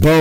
Boom.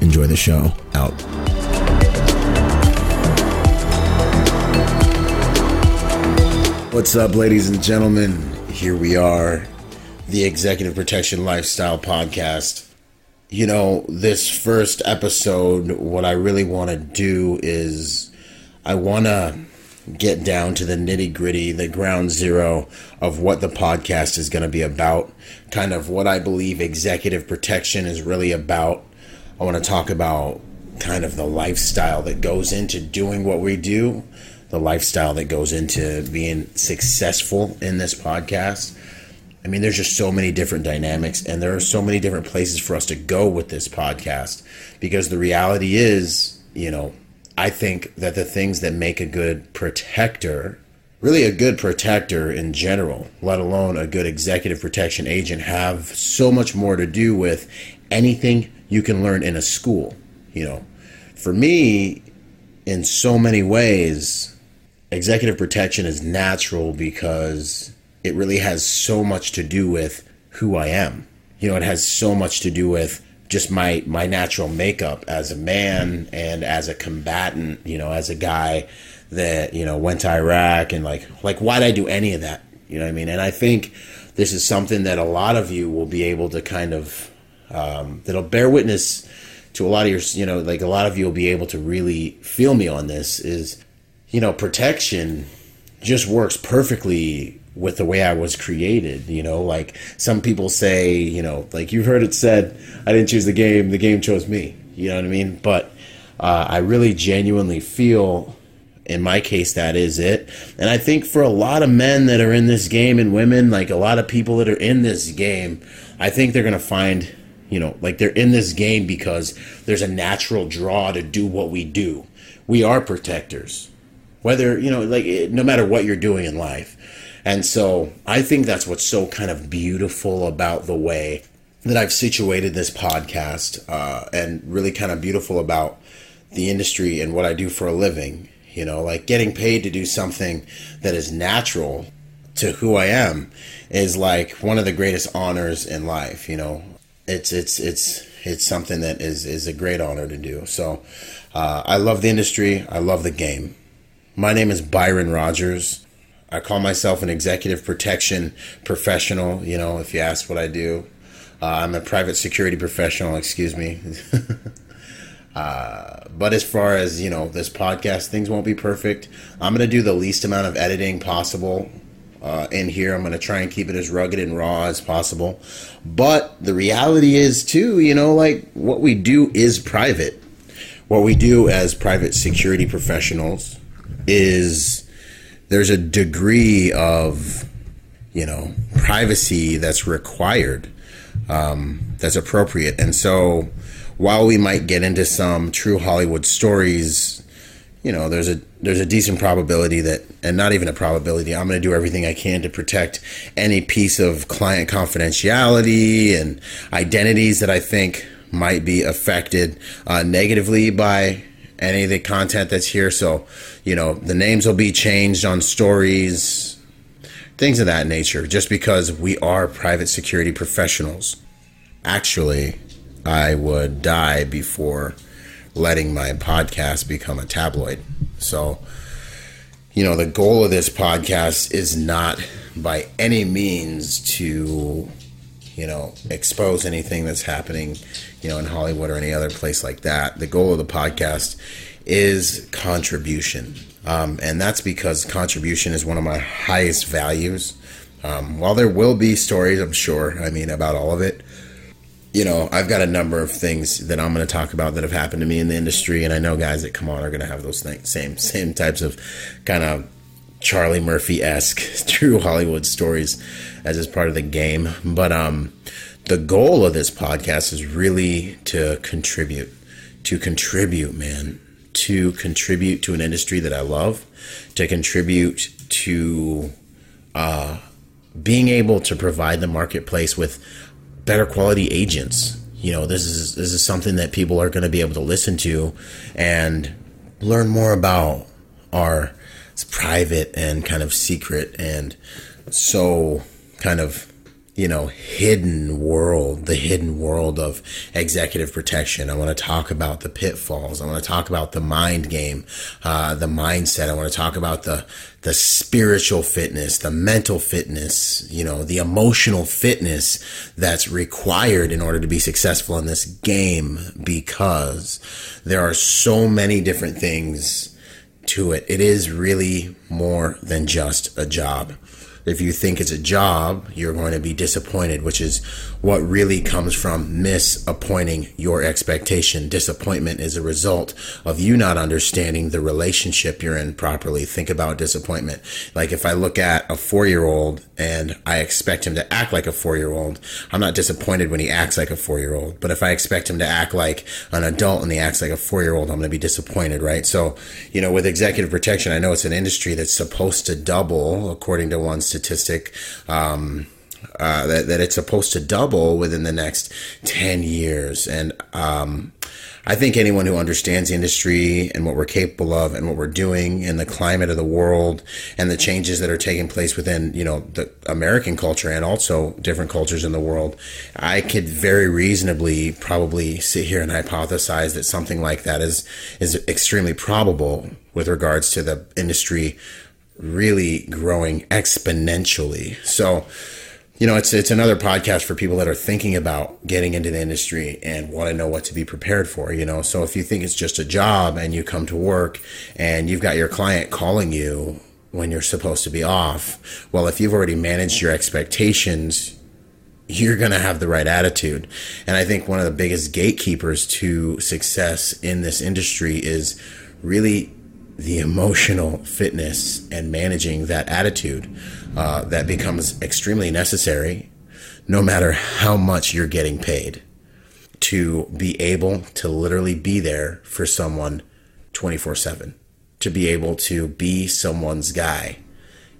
Enjoy the show. Out. What's up, ladies and gentlemen? Here we are, the Executive Protection Lifestyle Podcast. You know, this first episode, what I really want to do is I want to get down to the nitty gritty, the ground zero of what the podcast is going to be about, kind of what I believe executive protection is really about I want to talk about kind of the lifestyle that goes into doing what we do, the lifestyle that goes into being successful in this podcast. I mean, there's just so many different dynamics, and there are so many different places for us to go with this podcast because the reality is, you know, I think that the things that make a good protector, really a good protector in general, let alone a good executive protection agent, have so much more to do with anything you can learn in a school. You know, for me, in so many ways, executive protection is natural because it really has so much to do with who I am. You know, it has so much to do with just my my natural makeup as a man and as a combatant, you know, as a guy that, you know, went to Iraq and like like why'd I do any of that? You know what I mean? And I think this is something that a lot of you will be able to kind of um, that'll bear witness to a lot of your, you know, like a lot of you will be able to really feel me on this is, you know, protection just works perfectly with the way I was created. You know, like some people say, you know, like you've heard it said, I didn't choose the game, the game chose me. You know what I mean? But uh, I really genuinely feel, in my case, that is it. And I think for a lot of men that are in this game and women, like a lot of people that are in this game, I think they're going to find you know, like they're in this game because there's a natural draw to do what we do. We are protectors. Whether, you know, like no matter what you're doing in life. And so I think that's what's so kind of beautiful about the way that I've situated this podcast uh, and really kind of beautiful about the industry and what I do for a living. You know, like getting paid to do something that is natural to who I am is like one of the greatest honors in life. You know, it's it's it's it's something that is is a great honor to do. So uh, I love the industry. I love the game. My name is Byron Rogers. I call myself an executive protection professional. You know, if you ask what I do, uh, I'm a private security professional. Excuse me. uh, but as far as you know, this podcast, things won't be perfect. I'm going to do the least amount of editing possible uh, in here. I'm going to try and keep it as rugged and raw as possible. But the reality is, too, you know, like what we do is private. What we do as private security professionals is there's a degree of, you know, privacy that's required, um, that's appropriate. And so while we might get into some true Hollywood stories, you know, there's a there's a decent probability that, and not even a probability, I'm going to do everything I can to protect any piece of client confidentiality and identities that I think might be affected uh, negatively by any of the content that's here. So, you know, the names will be changed on stories, things of that nature, just because we are private security professionals. Actually, I would die before letting my podcast become a tabloid. So, you know, the goal of this podcast is not by any means to, you know, expose anything that's happening, you know, in Hollywood or any other place like that. The goal of the podcast is contribution. Um, and that's because contribution is one of my highest values. Um, while there will be stories, I'm sure, I mean, about all of it, you know, I've got a number of things that I'm going to talk about that have happened to me in the industry, and I know guys that come on are going to have those things, same same types of kind of Charlie Murphy esque true Hollywood stories as is part of the game. But um, the goal of this podcast is really to contribute, to contribute, man, to contribute to an industry that I love, to contribute to uh, being able to provide the marketplace with better quality agents. You know, this is this is something that people are going to be able to listen to and learn more about our private and kind of secret and so kind of you know, hidden world, the hidden world of executive protection. I want to talk about the pitfalls. I want to talk about the mind game, uh, the mindset. I want to talk about the, the spiritual fitness, the mental fitness, you know, the emotional fitness that's required in order to be successful in this game because there are so many different things to it. It is really more than just a job. If you think it's a job, you're going to be disappointed, which is what really comes from misappointing your expectation. Disappointment is a result of you not understanding the relationship you're in properly. Think about disappointment. Like if I look at a four year old and I expect him to act like a four year old, I'm not disappointed when he acts like a four year old. But if I expect him to act like an adult and he acts like a four year old, I'm going to be disappointed, right? So, you know, with executive protection, I know it's an industry that's supposed to double according to one statistic. Um, uh, that, that it's supposed to double within the next 10 years. And um, I think anyone who understands the industry and what we're capable of and what we're doing in the climate of the world and the changes that are taking place within, you know, the American culture and also different cultures in the world, I could very reasonably probably sit here and hypothesize that something like that is is extremely probable with regards to the industry really growing exponentially. So, you know, it's it's another podcast for people that are thinking about getting into the industry and want to know what to be prepared for. You know, so if you think it's just a job and you come to work and you've got your client calling you when you're supposed to be off, well, if you've already managed your expectations, you're going to have the right attitude. And I think one of the biggest gatekeepers to success in this industry is really the emotional fitness and managing that attitude uh, that becomes extremely necessary no matter how much you're getting paid to be able to literally be there for someone 24 7 to be able to be someone's guy.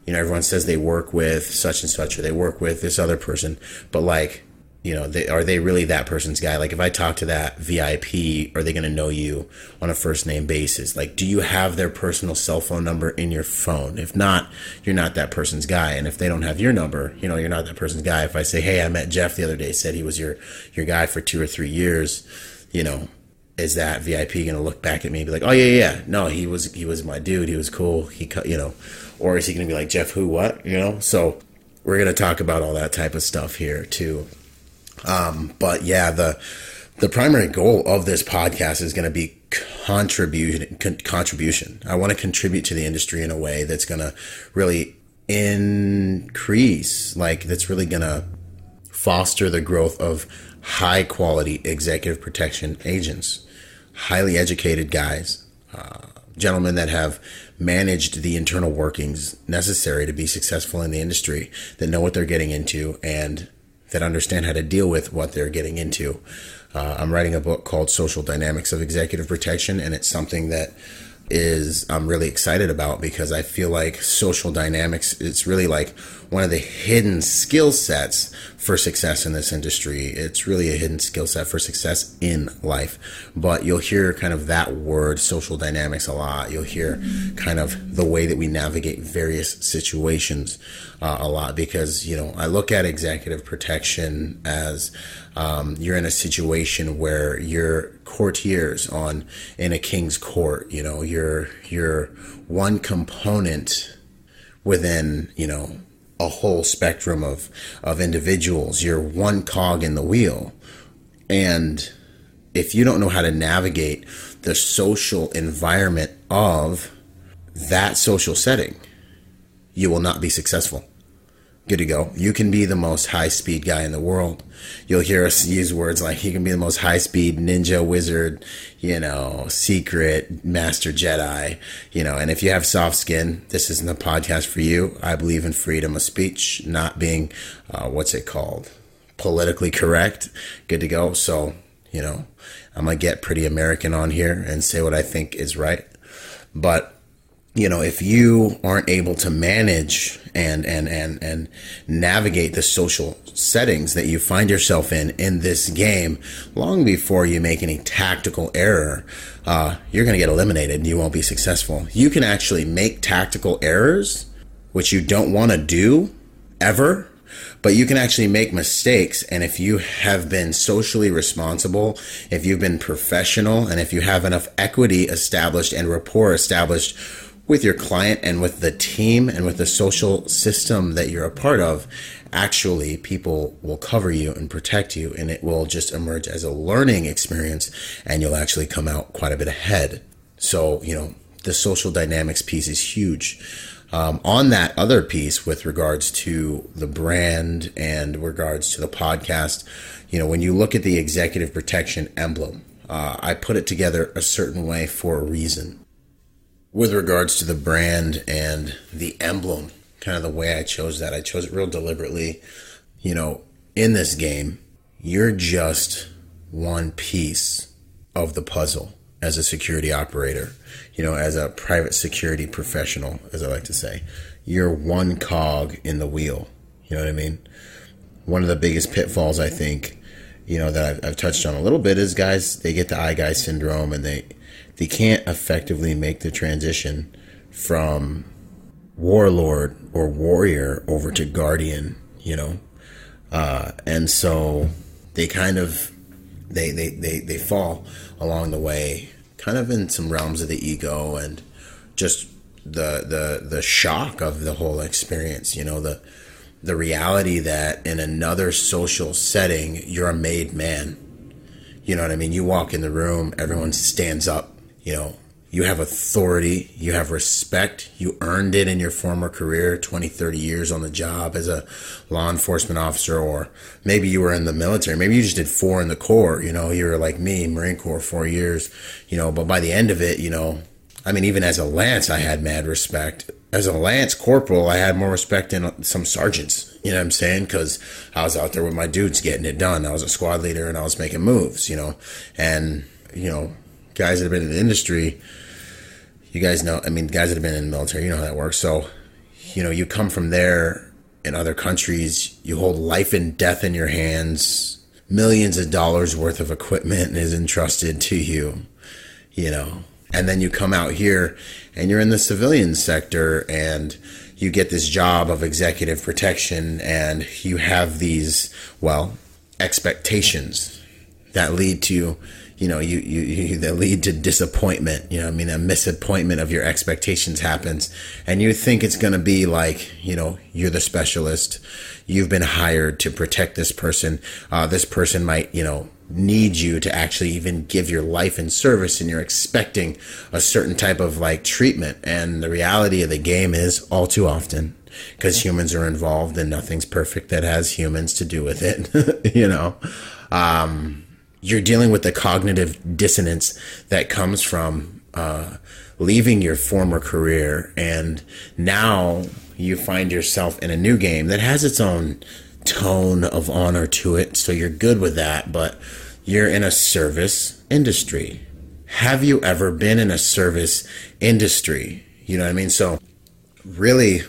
You know everyone says they work with such and such or they work with this other person but like you know, they, are they really that person's guy? Like, if I talk to that VIP, are they going to know you on a first name basis? Like, do you have their personal cell phone number in your phone? If not, you're not that person's guy. And if they don't have your number, you know, you're not that person's guy. If I say, hey, I met Jeff the other day, said he was your your guy for two or three years, you know, is that VIP going to look back at me and be like, oh yeah, yeah, no, he was he was my dude, he was cool, he cut you know, or is he going to be like Jeff, who, what, you know? So we're going to talk about all that type of stuff here too. Um, but yeah, the the primary goal of this podcast is going to be contribution. Con- contribution. I want to contribute to the industry in a way that's going to really increase, like that's really going to foster the growth of high quality executive protection agents, highly educated guys, uh, gentlemen that have managed the internal workings necessary to be successful in the industry, that know what they're getting into, and that understand how to deal with what they're getting into. Uh, I'm writing a book called Social Dynamics of Executive Protection, and it's something that is I'm really excited about because I feel like social dynamics it's really like one of the hidden skill sets for success in this industry. It's really a hidden skill set for success in life. But you'll hear kind of that word social dynamics a lot. You'll hear kind of the way that we navigate various situations uh, a lot because, you know, I look at executive protection as um, you're in a situation where you're courtiers on in a king's court. You know, you're you're one component within you know a whole spectrum of, of individuals. You're one cog in the wheel. And if you don't know how to navigate the social environment of that social setting, you will not be successful. Good to go. You can be the most high speed guy in the world. You'll hear us use words like he can be the most high speed ninja wizard, you know, secret master Jedi, you know, and if you have soft skin, this isn't a podcast for you. I believe in freedom of speech, not being, uh, what's it called? Politically correct. Good to go. So, you know, I'm going to get pretty American on here and say what I think is right. But you know, if you aren't able to manage and and and and navigate the social settings that you find yourself in in this game, long before you make any tactical error, uh, you're going to get eliminated and you won't be successful. You can actually make tactical errors, which you don't want to do ever. But you can actually make mistakes. And if you have been socially responsible, if you've been professional, and if you have enough equity established and rapport established with your client and with the team and with the social system that you're a part of, actually people will cover you and protect you and it will just emerge as a learning experience and you'll actually come out quite a bit ahead. So, you know, the social dynamics piece is huge. Um, on that other piece with regards to the brand and regards to the podcast, you know, when you look at the executive protection emblem, uh, I put it together a certain way for a reason with regards to the brand and the emblem, kind of the way I chose that, I chose it real deliberately. You know, in this game, you're just one piece of the puzzle as a security operator, you know, as a private security professional, as I like to say. You're one cog in the wheel. You know what I mean? One of the biggest pitfalls, I think, you know, that I've, I've touched on a little bit is guys, they get the eye guy syndrome and they, they can't effectively make the transition from warlord or warrior over to guardian, you know. Uh, and so they kind of they, they, they, they fall along the way, kind of in some realms of the ego and just the the the shock of the whole experience, you know, the the reality that in another social setting you're a made man. You know what I mean? You walk in the room, everyone stands up you know, you have authority, you have respect, you earned it in your former career 20, 30 years on the job as a law enforcement officer, or maybe you were in the military, maybe you just did four in the Corps, you know, you were like me, Marine Corps, four years, you know, but by the end of it, you know, I mean, even as a Lance, I had mad respect. As a Lance Corporal, I had more respect than some sergeants. You know what I'm saying? Because I was out there with my dudes getting it done. I was a squad leader and I was making moves, you know, and, you know, guys that have been in the industry, you guys know, I mean, guys that have been in the military, you know how that works. So, you know, you come from there in other countries, you hold life and death in your hands, millions of dollars worth of equipment is entrusted to you, you know, and then you come out here and you're in the civilian sector and you get this job of executive protection and you have these, well, expectations that lead to you know, you, you, you that lead to disappointment. You know, I mean, a misappointment of your expectations happens, and you think it's going to be like, you know, you're the specialist, you've been hired to protect this person. Uh, this person might, you know, need you to actually even give your life in service, and you're expecting a certain type of like treatment. And the reality of the game is, all too often, because humans are involved, and nothing's perfect that has humans to do with it. you know. Um, you're dealing with the cognitive dissonance that comes from uh, leaving your former career and now you find yourself in a new game that has its own tone of honor to it so you're good with that but you're in a service industry. Have you ever been in a service industry? You know what i mean? So really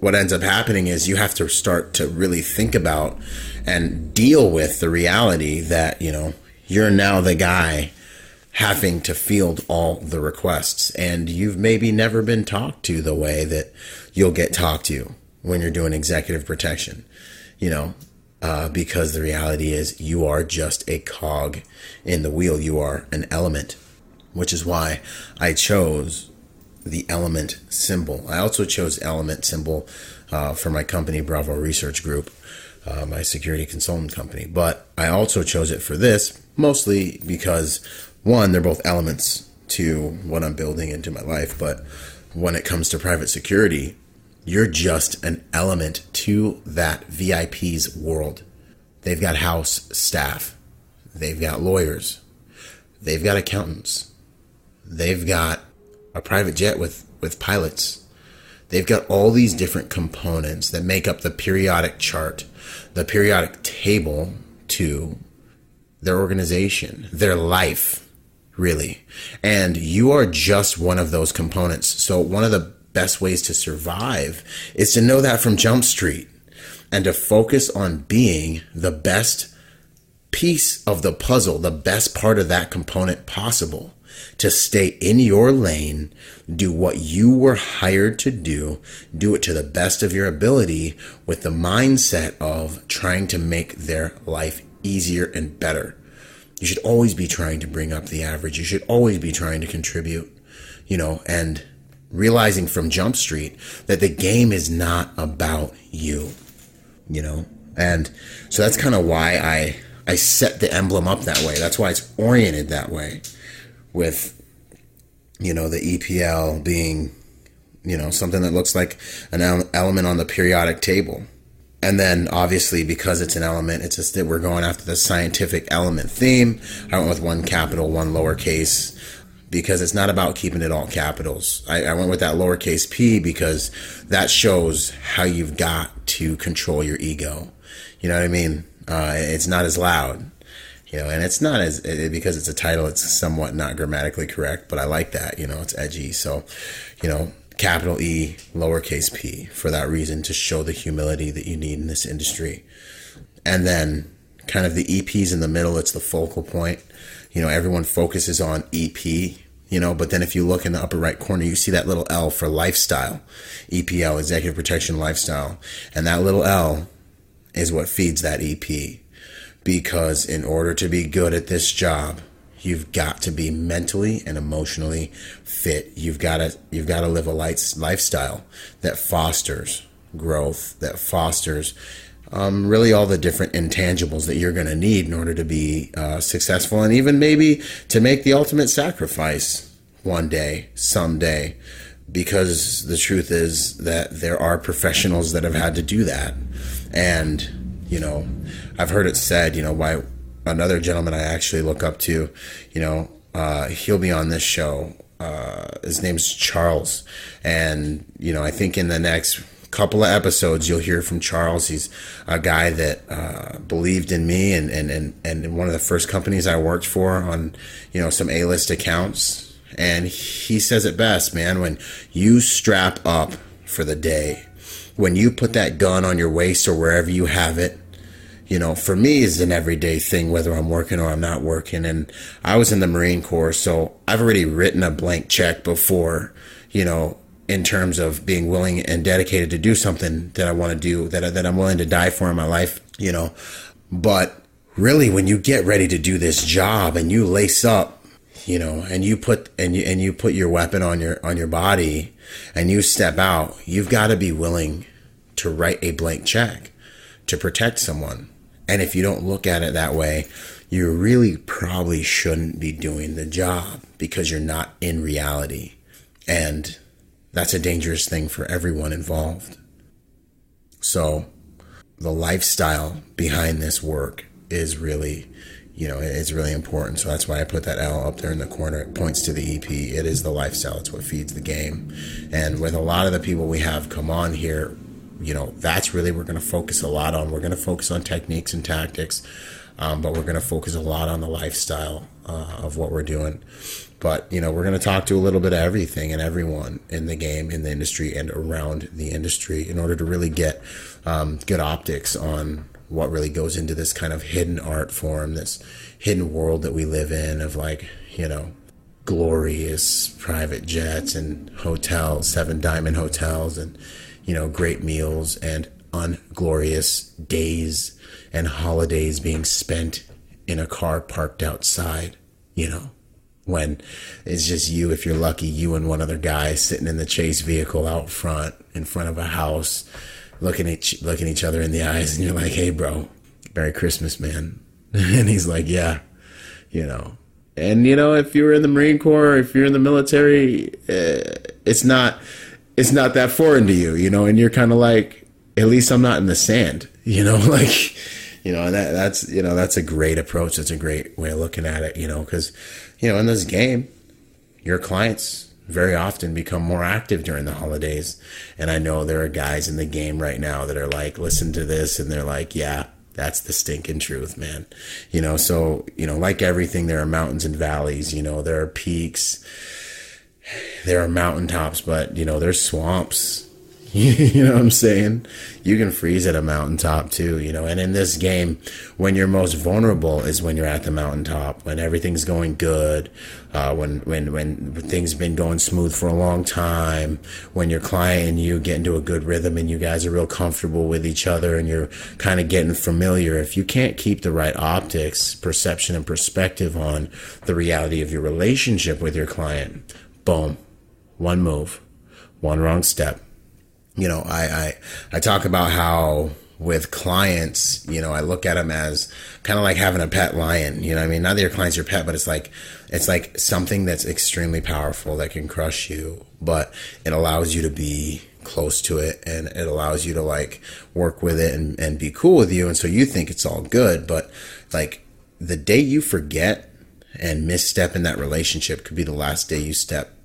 what ends up happening is you have to start to really think about and deal with the reality that, you know, you're now the guy having to field all the requests and you've maybe never been talked to the way that you'll get talked to when you're doing executive protection, you know, uh, because the reality is you are just a cog in the wheel. You are an element, which is why I chose the element symbol. I also chose element symbol uh, for my company, Bravo Research Group, uh, my security consultant company. But I also chose it for this mostly because one, they're both elements to what I'm building into my life. But when it comes to private security, you're just an element to that VIP's world. They've got house staff, they've got lawyers, they've got accountants, they've got a private jet with, with pilots. They've got all these different components that make up the periodic chart, the periodic table to their organization, their life, really. And you are just one of those components. So, one of the best ways to survive is to know that from Jump Street and to focus on being the best piece of the puzzle, the best part of that component possible to stay in your lane, do what you were hired to do, do it to the best of your ability with the mindset of trying to make their life easier and better. You should always be trying to bring up the average. You should always be trying to contribute, you know, and realizing from Jump Street that the game is not about you, you know? And so that's kind of why I I set the emblem up that way. That's why it's oriented that way with you know the EPL being you know something that looks like an element on the periodic table. And then obviously because it's an element, it's just that we're going after the scientific element theme. I went with one capital, one lowercase because it's not about keeping it all capitals. I, I, went with that lowercase p because that shows how you've got to control your ego. You know what I mean? Uh, it's not as loud, you know, and it's not as because it's a title. It's somewhat not grammatically correct, but I like that. You know, it's edgy. So, you know, capital E, lowercase p for that reason to show the humility that you need in this industry, and then kind of the EPs in the middle. It's the focal point you know, everyone focuses on EP, you know, but then if you look in the upper right corner, you see that little L for lifestyle, EPL, executive protection lifestyle. And that little L is what feeds that EP. Because in order to be good at this job, you've got to be mentally and emotionally fit. You've got to you've got to live a lifestyle that fosters growth, that fosters um, really all the different intangibles that you're going to need in order to be uh, successful and even maybe to make the ultimate sacrifice one day, someday. Because the truth is that there are professionals that have had to do that. And, you know, I've heard it said, you know, by another gentleman I actually look up to, you know, uh, he'll be on this show. Uh, his name's Charles. And, you know, I think in the next couple of episodes, you'll hear from Charles. He's a guy that uh, believed in me, and, and and and one of the first companies I worked for on you know some A list accounts. And he says it best, man. When you strap up for the day, when you put that gun on your waist or wherever you have it, you know, for me is an everyday thing, whether I'm working or I'm not working. And I was in the Marine Corps, so I've already written a blank check before, you know, in terms of being willing and dedicated to do something that I want to do, that, that I'm willing to die for in my life, you know. But really, when you get ready to do this job and you lace up, you know, and you put and you and you put your weapon on your on your body and you step out, you've got to be willing to write a blank check to protect someone. And if you don't look at it that way, you really probably shouldn't be doing the job because you're not in reality. And that's a dangerous thing for everyone involved. So, the lifestyle behind this work is really, you know, it's really important. So that's why I put that L up there in the corner. It points to the EP. It is the lifestyle. It's what feeds the game. And with a lot of the people we have come on here, you know, that's really we're going to focus a lot on. We're going to focus on techniques and tactics, um, but we're going to focus a lot on the lifestyle uh, of what we're doing. But you know, we're going to talk to a little bit of everything and everyone in the game, in the industry, and around the industry in order to really get um, good optics on what really goes into this kind of hidden art form, this hidden world that we live in of like, you know, glorious private jets and hotels, seven diamond hotels, and, you know, great meals and unglorious days and holidays being spent in a car parked outside, you know when it's just you, if you're lucky, you and one other guy sitting in the chase vehicle out front in front of a house, looking at looking each other in the eyes, and you're like, "Hey, bro, Merry Christmas, man," and he's like, "Yeah," you know. And you know, if you're in the Marine Corps, if you're in the military, uh, it's not it's not that foreign to you, you know. And you're kind of like, at least I'm not in the sand, you know, like you know, that, that's, you know, that's a great approach. That's a great way of looking at it, you know, because, you know, in this game, your clients very often become more active during the holidays. And I know there are guys in the game right now that are like, listen to this, and they're like, yeah, that's the stinking truth, man. You know, so, you know, like everything, there are mountains and valleys, you know, there are peaks, there are mountaintops, but, you know, there's swamps you know what I'm saying? You can freeze at a mountaintop too, you know. And in this game, when you're most vulnerable is when you're at the mountaintop, when everything's going good, uh, when when when things been going smooth for a long time, when your client and you get into a good rhythm and you guys are real comfortable with each other and you're kind of getting familiar. If you can't keep the right optics, perception, and perspective on the reality of your relationship with your client, boom, one move, one wrong step you know, I, I, I talk about how with clients, you know, I look at them as kind of like having a pet lion. You know, I mean, not that your client's your pet, but it's like it's like something that's extremely powerful that can crush you, but it allows you to be close to it and it allows you to like work with it and, and be cool with you. And so you think it's all good, but like the day you forget and misstep in that relationship could be the last day you step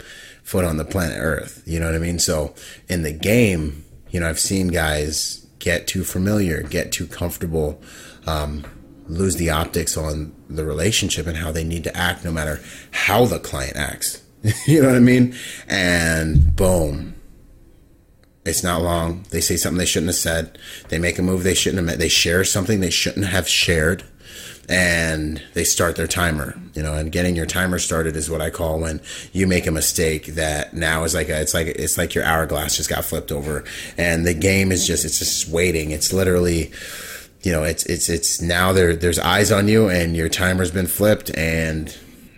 foot on the planet Earth. You know what I mean? So in the game, you know, I've seen guys get too familiar, get too comfortable, um, lose the optics on the relationship and how they need to act no matter how the client acts. you know what I mean? And boom. It's not long. They say something they shouldn't have said. They make a move they shouldn't have made. They share something they shouldn't have shared and they start their timer you know and getting your timer started is what i call when you make a mistake that now is like a, it's like it's like your hourglass just got flipped over and the game is just it's just waiting. It's literally you know it's it's it's now there there's eyes on you and your timer's been flipped and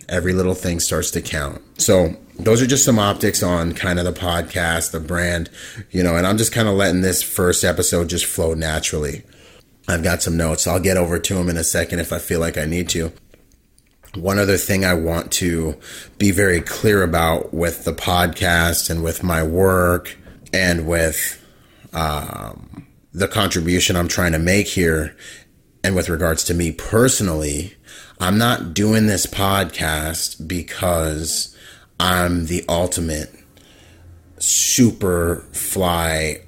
every little thing starts to count. So those are just some optics on kind of the podcast the brand you know and i'm just kind of letting this first episode just flow naturally I've got some notes. I'll get over to them in a second if I feel like I need to. One other thing I want to be very clear about with the podcast and with my work and with um, the contribution I'm trying to make here, and with regards to me personally, I'm not doing this podcast because I'm the ultimate super fly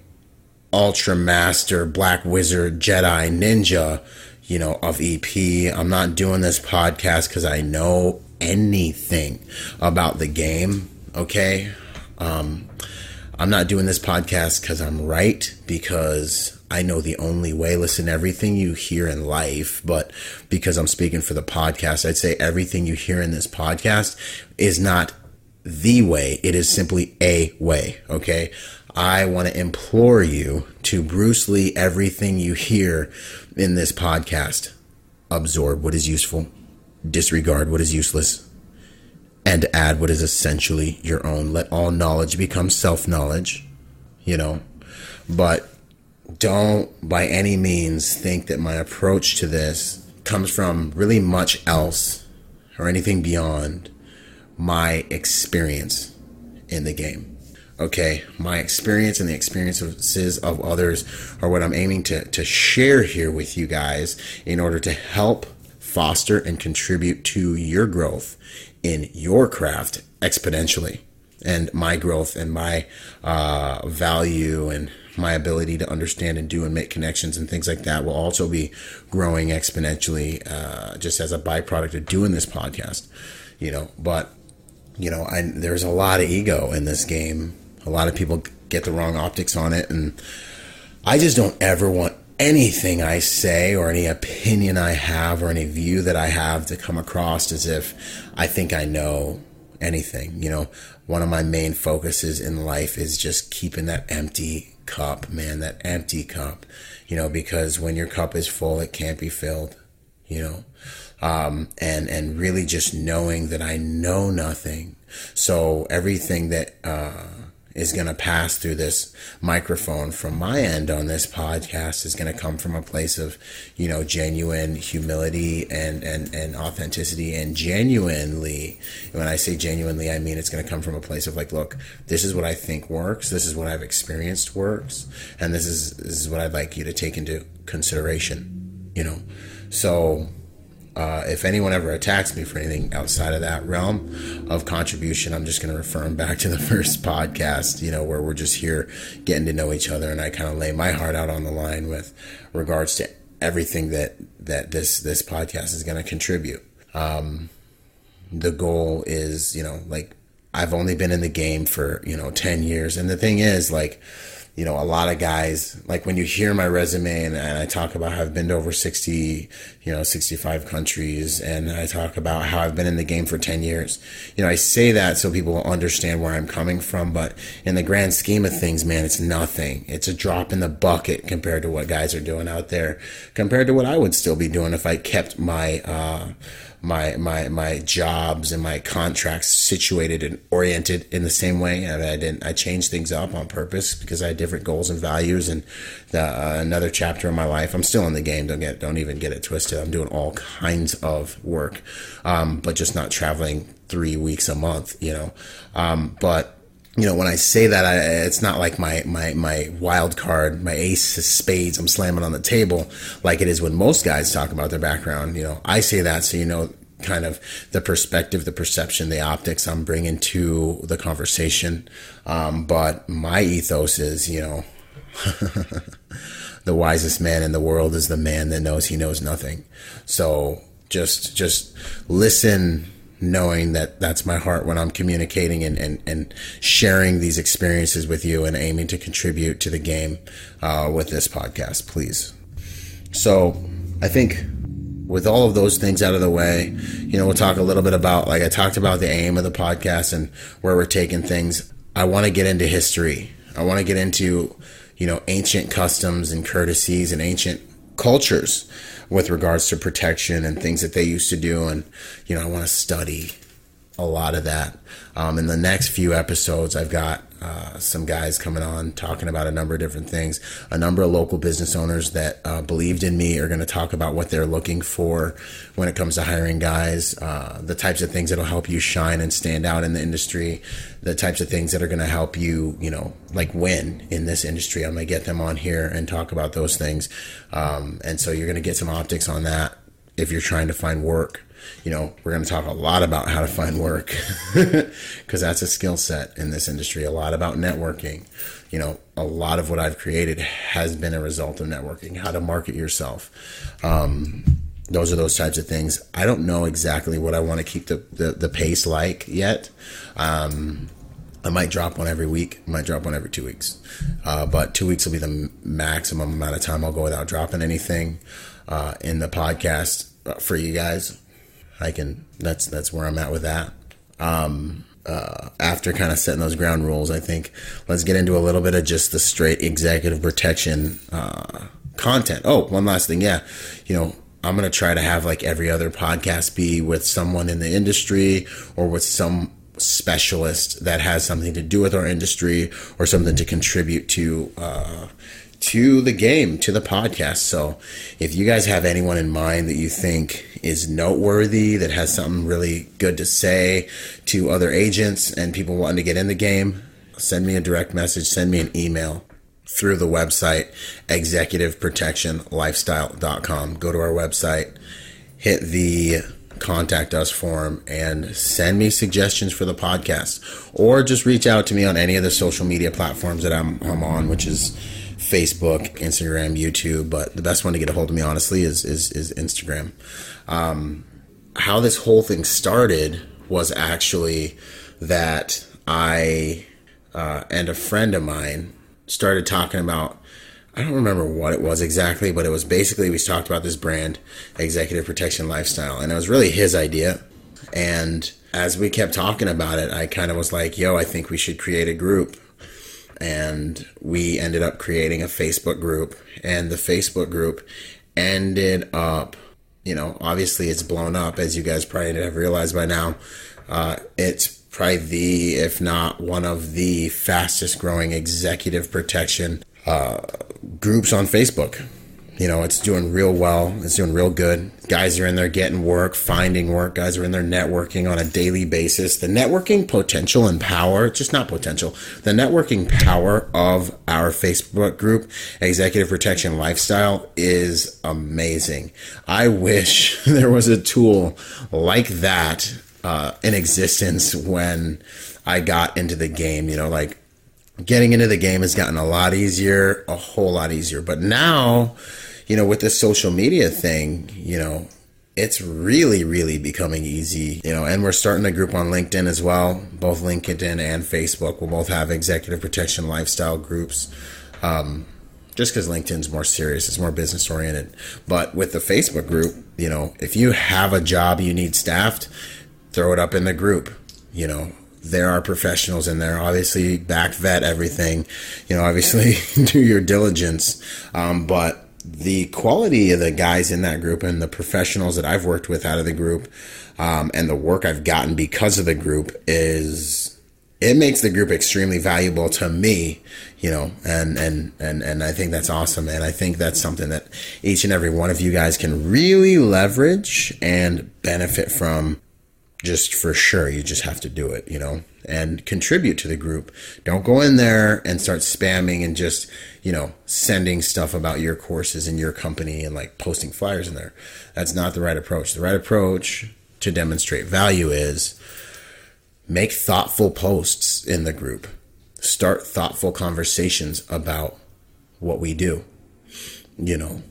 ultra master black wizard jedi ninja you know of ep i'm not doing this podcast because i know anything about the game okay um, i'm not doing this podcast because i'm right because I know the only way. Listen, everything you hear in life, but because I'm speaking for the podcast, I'd say everything you hear in this podcast is not the way. It is simply a way. Okay. I want to implore you to Bruce Lee everything you hear in this podcast. Absorb what is useful, disregard what is useless, and add what is essentially your own. Let all knowledge become self knowledge, you know. But don't by any means think that my approach to this comes from really much else or anything beyond my experience in the game okay my experience and the experiences of others are what i'm aiming to, to share here with you guys in order to help foster and contribute to your growth in your craft exponentially and my growth and my uh, value and my ability to understand and do and make connections and things like that will also be growing exponentially uh, just as a byproduct of doing this podcast you know. But you know I, there's a lot of ego in this game a lot of people get the wrong optics on it. And I just don't ever want anything I say or any opinion I have or any view that I have to come across as if I think I know anything. You know, one of my main focuses in life is just keeping that empty cup, man, that empty cup, you know, because when your cup is full, it can't be filled, you know. um, and and really just knowing that I know nothing. So everything that uh, is going to pass through this microphone from my end on this podcast is going to come from a place of, you know, genuine humility and, and, and authenticity and genuinely. When I say genuinely, I mean it's going to come from a place of like, look, this is what I think works. This is what I've experienced works. And this is, this is what I'd like you to take into consideration, you know? So, uh, if anyone ever attacks me for anything outside of that realm of contribution, I'm just going to refer them back to the first podcast, you know, where we're just here getting to know each other, and I kind of lay my heart out on the line with regards to everything that that this this podcast is going to contribute. Um, the goal is, you know, like I've only been in the game for you know ten years, and the thing is, like you know, a lot of guys, like when you hear my resume and, and, I talk about how I've been to over 60, you know, 65 countries, and I talk about how I've been in the game for 10 years. You know, I say that so people will understand where I'm coming from, but in the grand scheme of things, man, it's nothing. It's a drop in the bucket compared to what guys are doing out there, compared to what I would still be doing if I kept my, uh, my my my jobs and my contracts situated and oriented in the same way. I, I didn't. I changed things up on purpose because I had different goals and values. And the, uh, another chapter in my life. I'm still in the game. Don't get. Don't even get it twisted. I'm doing all kinds of work, um, but just not traveling three weeks a month. You know, um, but you know, when I say that, I, it's not like my, my, my wild card, my ace of spades, I'm slamming on the table like it is when most guys talk about their background. You know, I say that so you know kind of the perspective, the perception, the optics I'm bringing to the conversation. Um, but my ethos is, you know, the wisest man in the world is the man that knows he knows nothing. So just, just listen knowing that that's my heart when I'm communicating and, and, and sharing these experiences with you and aiming to contribute to the game uh, with this podcast, please. So I think with all of those things out of the way, you know, we'll talk a little bit about, like I talked about the aim of the podcast and where we're taking things. I want to get into history. I want to get into, you know, ancient customs and courtesies and ancient cultures with regards to protection and things that they used to do. And, you know, I want to study a lot of that. Um, in the next few episodes, I've got uh, some guys coming on talking about a number of different things. A number of local business owners that uh, believed in me are going to talk about what they're looking for when it comes to hiring guys, uh, the types of things that'll help you shine and stand out in the industry, the types of things that are going to help you, you know, like win in this industry. I'm going to get them on here and talk about those things. Um, and so you're going to get some optics on that if you're trying to find work you know, we're going to talk a lot about how to find work because that's a skill set in this industry. A lot about networking. You know, a lot of what I've created has been a result of networking, how to market yourself. Um, those are those types of things. I don't know exactly what I want to keep the, the, the pace like yet. Um, I might drop one every week. Might drop one every two weeks. Uh, but two weeks will be the maximum amount of time I'll go without dropping anything uh, in the podcast uh, for you guys. I can. That's that's where I'm at with that. Um, uh, after kind of setting those ground rules, I think let's get into a little bit of just the straight executive protection uh, content. Oh, one last thing, yeah, you know, I'm gonna try to have like every other podcast be with someone in the industry or with some specialist that has something to do with our industry or something to contribute to uh, to the game, to the podcast. So if you guys have anyone in mind that you think is noteworthy, that has something really good to say to other agents and people wanting to get in the game, send me a direct message, send me an email through the website executiveprotectionlifestyle.com. Go to our website, hit the contact us form and send me suggestions for the podcast or just reach out to me on any of the social media platforms that I'm, I'm on, which is Facebook, Instagram, YouTube, but the best one to get a hold of me, honestly, is is, is Instagram. Um, how this whole thing started was actually that I uh, and a friend of mine started talking about. I don't remember what it was exactly, but it was basically we talked about this brand, Executive Protection Lifestyle, and it was really his idea. And as we kept talking about it, I kind of was like, "Yo, I think we should create a group and we ended up creating a Facebook group, and the Facebook group ended up you know, obviously it's blown up, as you guys probably have realized by now. Uh, it's probably the, if not one of the fastest growing executive protection uh, groups on Facebook. You know, it's doing real well. It's doing real good. Guys are in there getting work, finding work. Guys are in there networking on a daily basis. The networking potential and power, just not potential, the networking power of our Facebook group, Executive Protection Lifestyle, is amazing. I wish there was a tool like that uh, in existence when I got into the game. You know, like getting into the game has gotten a lot easier, a whole lot easier. But now, you know, with this social media thing, you know, it's really, really becoming easy, you know, and we're starting a group on LinkedIn as well. Both LinkedIn and Facebook will both have executive protection lifestyle groups. Um, just because LinkedIn's more serious, it's more business oriented. But with the Facebook group, you know, if you have a job you need staffed, throw it up in the group. You know, there are professionals in there. Obviously, back vet everything. You know, obviously do your diligence. Um, but the quality of the guys in that group and the professionals that I've worked with out of the group um, and the work I've gotten because of the group is it makes the group extremely valuable to me, you know, and, and, and, and I think that's awesome. And I think that's something that each and every one of you guys can really leverage and benefit from just for sure. You just have to do it, you know, and contribute to the group. Don't go in there and start spamming and just, you know, sending stuff about your courses and your company and like posting flyers in there. That's not the right approach. The right approach to demonstrate value is make thoughtful posts in the group. Start thoughtful conversations about what we do. You know,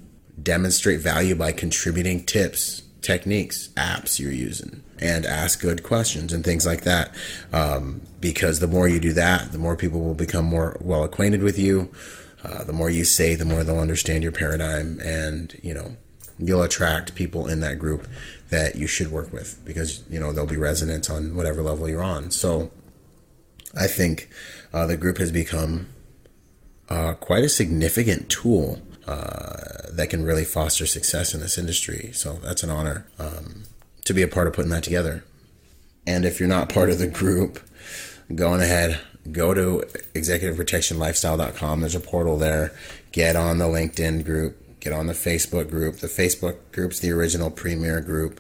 demonstrate value by contributing tips, techniques, apps you're using, and ask good questions and things like that. Um, because the more you do that, the more people will become more well acquainted with you. Uh, the more you say, the more they'll understand your paradigm, and you know you'll attract people in that group that you should work with because you know they'll be resonant on whatever level you're on. So I think uh, the group has become uh, quite a significant tool uh, that can really foster success in this industry. So that's an honor um, to be a part of putting that together. And if you're not part of the group, go on ahead, go to executiveprotectionlifestyle.com. There's a portal there. Get on the LinkedIn group, get on the Facebook group. The Facebook group's the original premier group.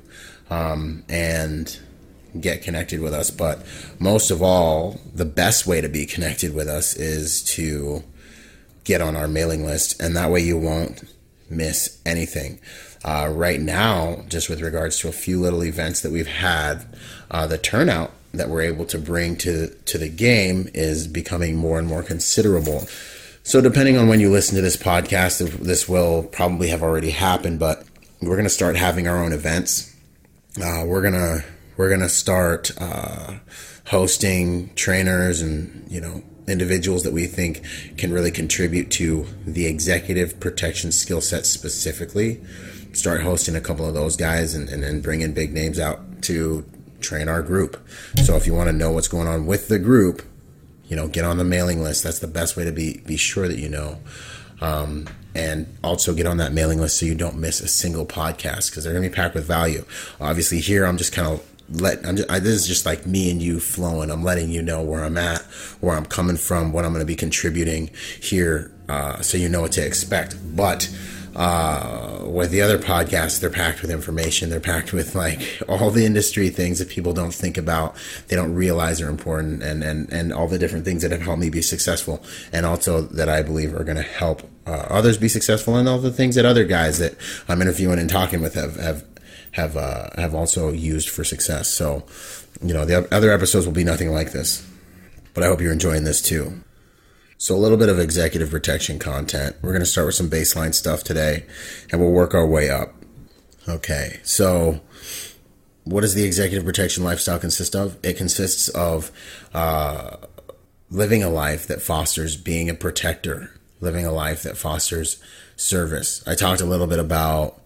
Um, and get connected with us. But most of all, the best way to be connected with us is to get on our mailing list, and that way you won't miss anything. Uh, right now, just with regards to a few little events that we've had, uh, the turnout that we're able to bring to to the game is becoming more and more considerable. So, depending on when you listen to this podcast, this will probably have already happened. But we're going to start having our own events. Uh, we're gonna we're gonna start uh, hosting trainers and you know individuals that we think can really contribute to the executive protection skill set specifically. Start hosting a couple of those guys and, and then bring in big names out to train our group. So if you want to know what's going on with the group, you know, get on the mailing list. That's the best way to be be sure that you know. Um, and also get on that mailing list so you don't miss a single podcast because they're going to be packed with value. Obviously, here I'm just kind of let I'm just, I, this is just like me and you flowing. I'm letting you know where I'm at, where I'm coming from, what I'm going to be contributing here, uh, so you know what to expect. But uh, with the other podcasts, they're packed with information. They're packed with like all the industry things that people don't think about, they don't realize are important, and and and all the different things that have helped me be successful, and also that I believe are going to help uh, others be successful, and all the things that other guys that I'm interviewing and talking with have have have uh, have also used for success. So, you know, the other episodes will be nothing like this, but I hope you're enjoying this too. So, a little bit of executive protection content. We're going to start with some baseline stuff today, and we'll work our way up. Okay, so what does the executive protection lifestyle consist of? It consists of uh, living a life that fosters being a protector, living a life that fosters service. I talked a little bit about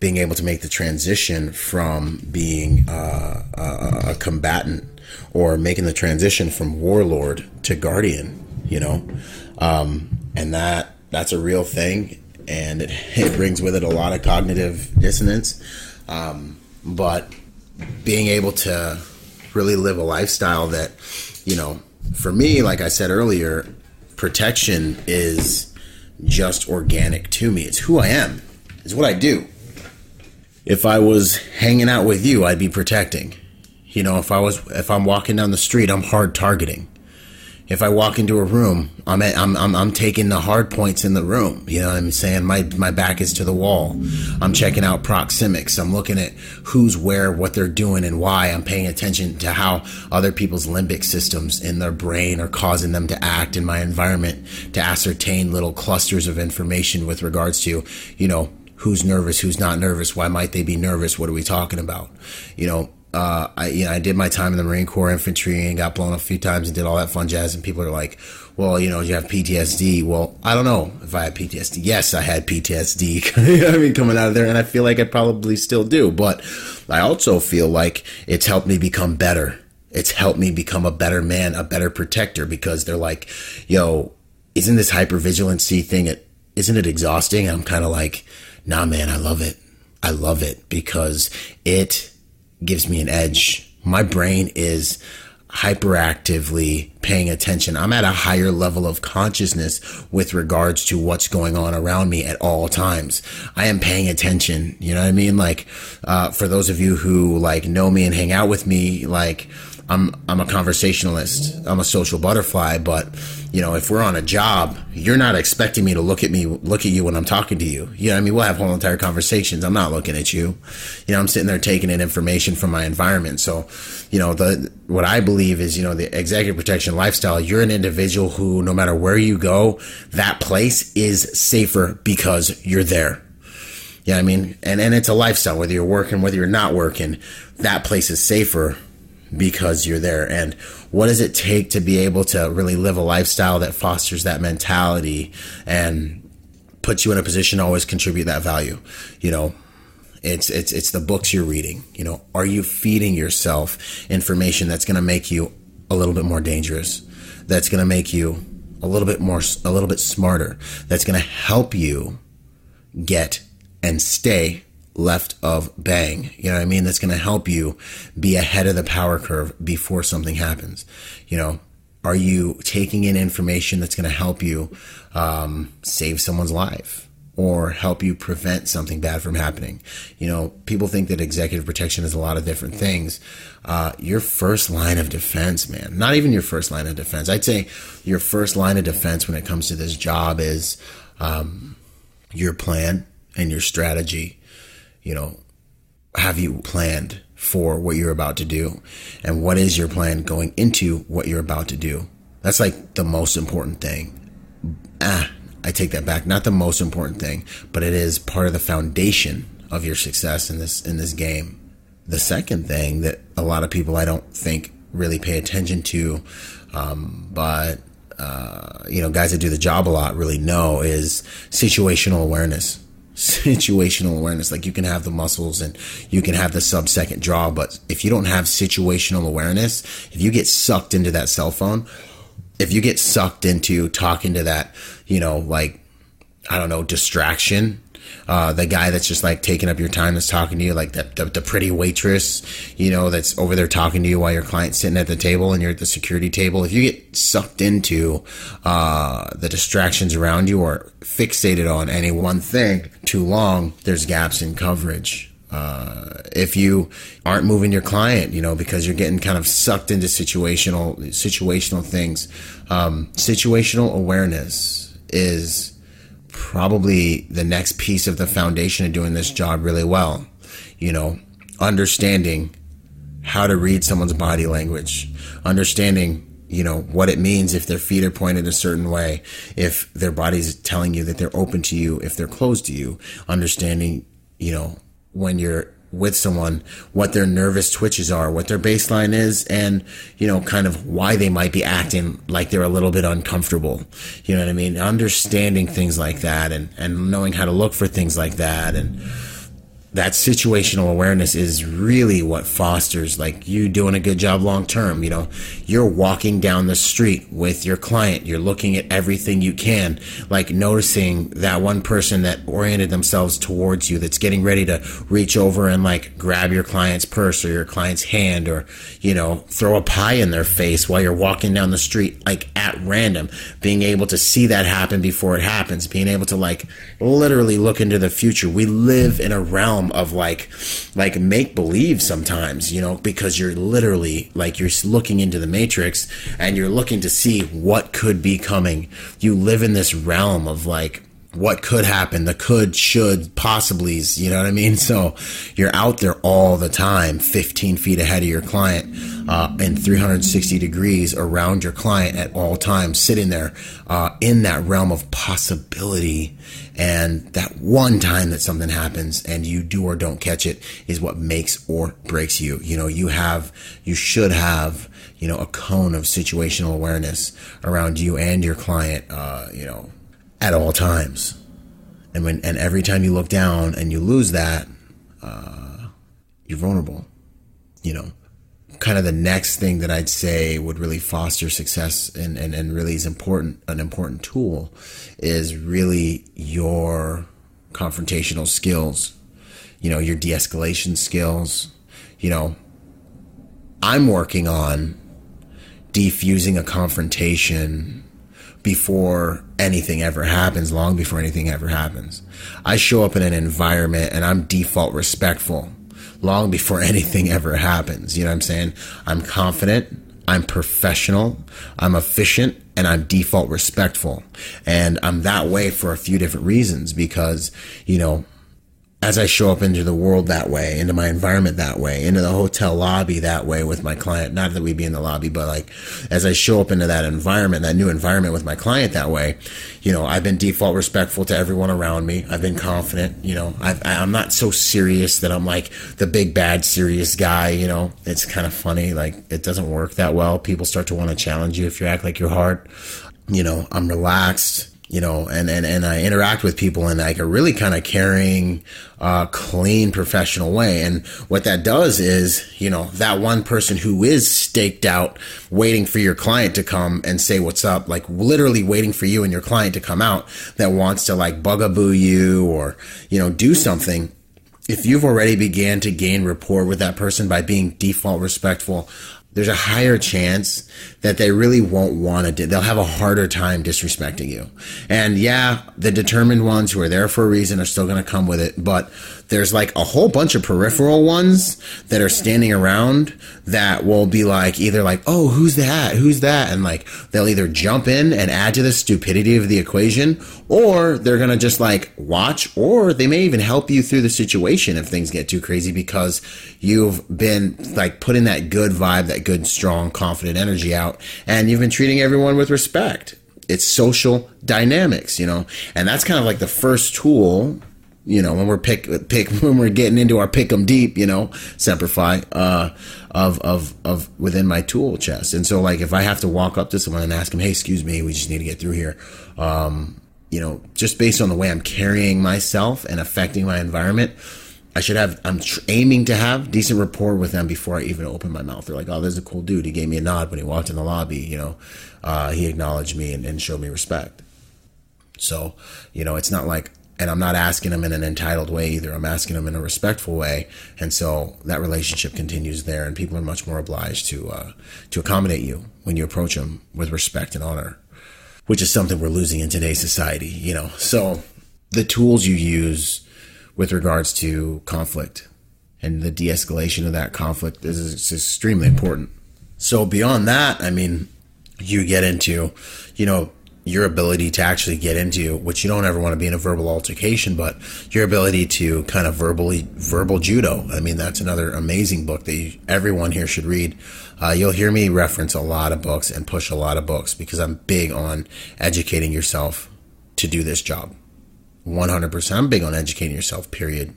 being able to make the transition from being uh, a, a, combatant or making the transition from warlord to guardian, you know, um, and that that's a real thing. and it, it brings with it a lot of cognitive dissonance. Um, but being able to really live a lifestyle that, you know, for me, like I said earlier, protection is just organic to me. It's who I am. It's what I do. If I was hanging out with you, I'd be protecting. You know, if I was if I'm walking down the street, I'm hard targeting if I walk into a room, I'm, at, I'm, I'm, I'm taking the hard points in the room. You know I'm saying? My, my back is to the wall. I'm checking out proxemics. I'm looking at who's where, what they're doing and why. I'm paying attention to how other people's limbic systems in their brain are causing them to act in my environment to ascertain little clusters of information with regards to, you know, who's nervous, who's not nervous, why might they be nervous, what are we talking about? You know, uh, I you know I did my time in the Marine Corps infantry and got blown a few times and did all that fun jazz. And people are like, "Well, you know, you have PTSD." Well, I don't know if I had PTSD. Yes, I had PTSD. I mean, coming out of there, and I feel like I probably still do. But I also feel like it's helped me become better. It's helped me become a better man, a better protector because they're like, "Yo, isn't this hypervigilancy thing? Isn't it exhausting?" And I'm kind of like, "Nah, man, I love it. I love it because it." gives me an edge. My brain is hyperactively paying attention. I'm at a higher level of consciousness with regards to what's going on around me at all times. I am paying attention. You know what I mean? Like, uh, for those of you who like know me and hang out with me, like, I'm I'm a conversationalist. I'm a social butterfly, but you know, if we're on a job, you're not expecting me to look at me look at you when I'm talking to you. You know I mean? We'll have whole entire conversations. I'm not looking at you. You know, I'm sitting there taking in information from my environment. So, you know, the what I believe is, you know, the executive protection lifestyle, you're an individual who no matter where you go, that place is safer because you're there. Yeah, you know I mean, and and it's a lifestyle. Whether you're working, whether you're not working, that place is safer because you're there. And what does it take to be able to really live a lifestyle that fosters that mentality and puts you in a position to always contribute that value? You know, it's it's it's the books you're reading. You know, are you feeding yourself information that's going to make you a little bit more dangerous? That's going to make you a little bit more a little bit smarter. That's going to help you get and stay left of bang. You know what I mean? That's going to help you be ahead of the power curve before something happens. You know, are you taking in information that's going to help you um, save someone's life? Or help you prevent something bad from happening. You know, people think that executive protection is a lot of different things. Uh, your first line of defense, man, not even your first line of defense. I'd say your first line of defense when it comes to this job is um, your plan and your strategy you know, have you planned for what you're about to do? And what is your plan going into what you're about to do? That's like the most important thing. Ah, I take that back. Not the most important thing, but it is part of the foundation of your success in this in this game. The second thing that a lot of people I don't think really pay attention to, um, but uh, you know, guys that do the job a lot really know is situational awareness situational awareness. Like you can have the muscles and you can have the sub second draw, but if you don't have situational awareness, if you get sucked into that cell phone, if you get sucked into talking to that, you know, like, I don't know, distraction, uh, the guy that's just like taking up your time that's talking to you, like the, the, the, pretty waitress, you know, that's over there talking to you while your client's sitting at the table and you're at the security table. If you get sucked into uh, the distractions around you or fixated on any one thing too long, there's gaps in coverage. Uh, if you aren't moving your client, you know, because you're getting kind of sucked into situational situational things, um, situational awareness is probably the next piece of the foundation of doing this job really well. You know, understanding how to read someone's body language, understanding, you know, what it means if their feet are pointed a certain way, if their body's telling you that they're open to you, if they're closed to you, understanding, you know, when you're with someone, what their nervous twitches are, what their baseline is, and, you know, kind of why they might be acting like they're a little bit uncomfortable. You know what I mean? Understanding things like that and, and knowing how to look for things like that. And that situational awareness is really what fosters like you doing a good job long term you know? You're walking down the street with your client. You're looking at everything you can like noticing that one person that oriented themselves towards you that's getting ready to reach over and like grab your client's purse or your client's hand or you know throw a pie in their face while you're walking down the street like at random. Being able to see that happen before it happens. Being able to like literally look into the future. We live in a realm of like like make believe sometimes you know because you're literally like you're looking into the matrix and you're looking to see what could be coming you live in this realm of like what could happen, the could, should, possiblies, you know what I mean? So you're out there all the time, 15 feet ahead of your client, uh, and 360 degrees around your client at all times, sitting there, uh, in that realm of possibility. And that one time that something happens and you do or don't catch it is what makes or breaks you. You know, you have, you should have, you know, a cone of situational awareness around you and your client, uh, you know, at all times. And when and every time you look down and you lose that, uh, you're vulnerable. You know, kind of the next thing that I'd say would really foster success and, and, and really is important an important tool is really your confrontational skills. You know, your de-escalation skills. You know, I'm working on defusing a confrontation before anything ever happens, long before anything ever happens. I show up in an environment and I'm default respectful long before anything ever happens. You know what I'm saying? I'm confident. I'm professional. I'm efficient and I'm default respectful. And I'm that way for a few different reasons because, you know, as I show up into the world that way, into my environment that way, into the hotel lobby that way with my client, not that we be in the lobby, but like as I show up into that environment, that new environment with my client that way, you know, I've been default respectful to everyone around me. I've been confident, you know, I've, I'm not so serious that I'm like the big bad serious guy, you know, it's kind of funny. Like it doesn't work that well. People start to want to challenge you if you act like you're hard. You know, I'm relaxed you know, and, and, and I interact with people in like a really kind of caring, uh, clean, professional way. And what that does is, you know, that one person who is staked out, waiting for your client to come and say what's up, like literally waiting for you and your client to come out that wants to like bugaboo you or, you know, do something. If you've already began to gain rapport with that person by being default respectful, there's a higher chance that they really won't want to do. They'll have a harder time disrespecting you. And yeah, the determined ones who are there for a reason are still going to come with it, but there's like a whole bunch of peripheral ones that are standing around that will be like either like, oh, who's that? Who's that? And like they'll either jump in and add to the stupidity of the equation, or they're gonna just like watch, or they may even help you through the situation if things get too crazy because you've been like putting that good vibe, that good, strong, confident energy out, and you've been treating everyone with respect it's social dynamics, you know, and that's kind of like the first tool you know, when we're pick pick when we're getting into our pick 'em deep, you know, Semperfi, uh, of of of within my tool chest. And so, like, if I have to walk up to someone and ask them, "Hey, excuse me, we just need to get through here," um, you know, just based on the way I'm carrying myself and affecting my environment. I should have. I'm tr- aiming to have decent rapport with them before I even open my mouth. They're like, "Oh, there's a cool dude. He gave me a nod when he walked in the lobby. You know, uh, he acknowledged me and, and showed me respect." So, you know, it's not like and I'm not asking them in an entitled way either. I'm asking them in a respectful way, and so that relationship continues there, and people are much more obliged to uh, to accommodate you when you approach them with respect and honor, which is something we're losing in today's society. You know, so the tools you use with regards to conflict and the de-escalation of that conflict is, is extremely important. So beyond that, I mean, you get into, you know, your ability to actually get into, which you don't ever want to be in a verbal altercation, but your ability to kind of verbally verbal judo. I mean, that's another amazing book that you, everyone here should read. Uh, you'll hear me reference a lot of books and push a lot of books because I'm big on educating yourself to do this job. 100%. I'm big on educating yourself, period.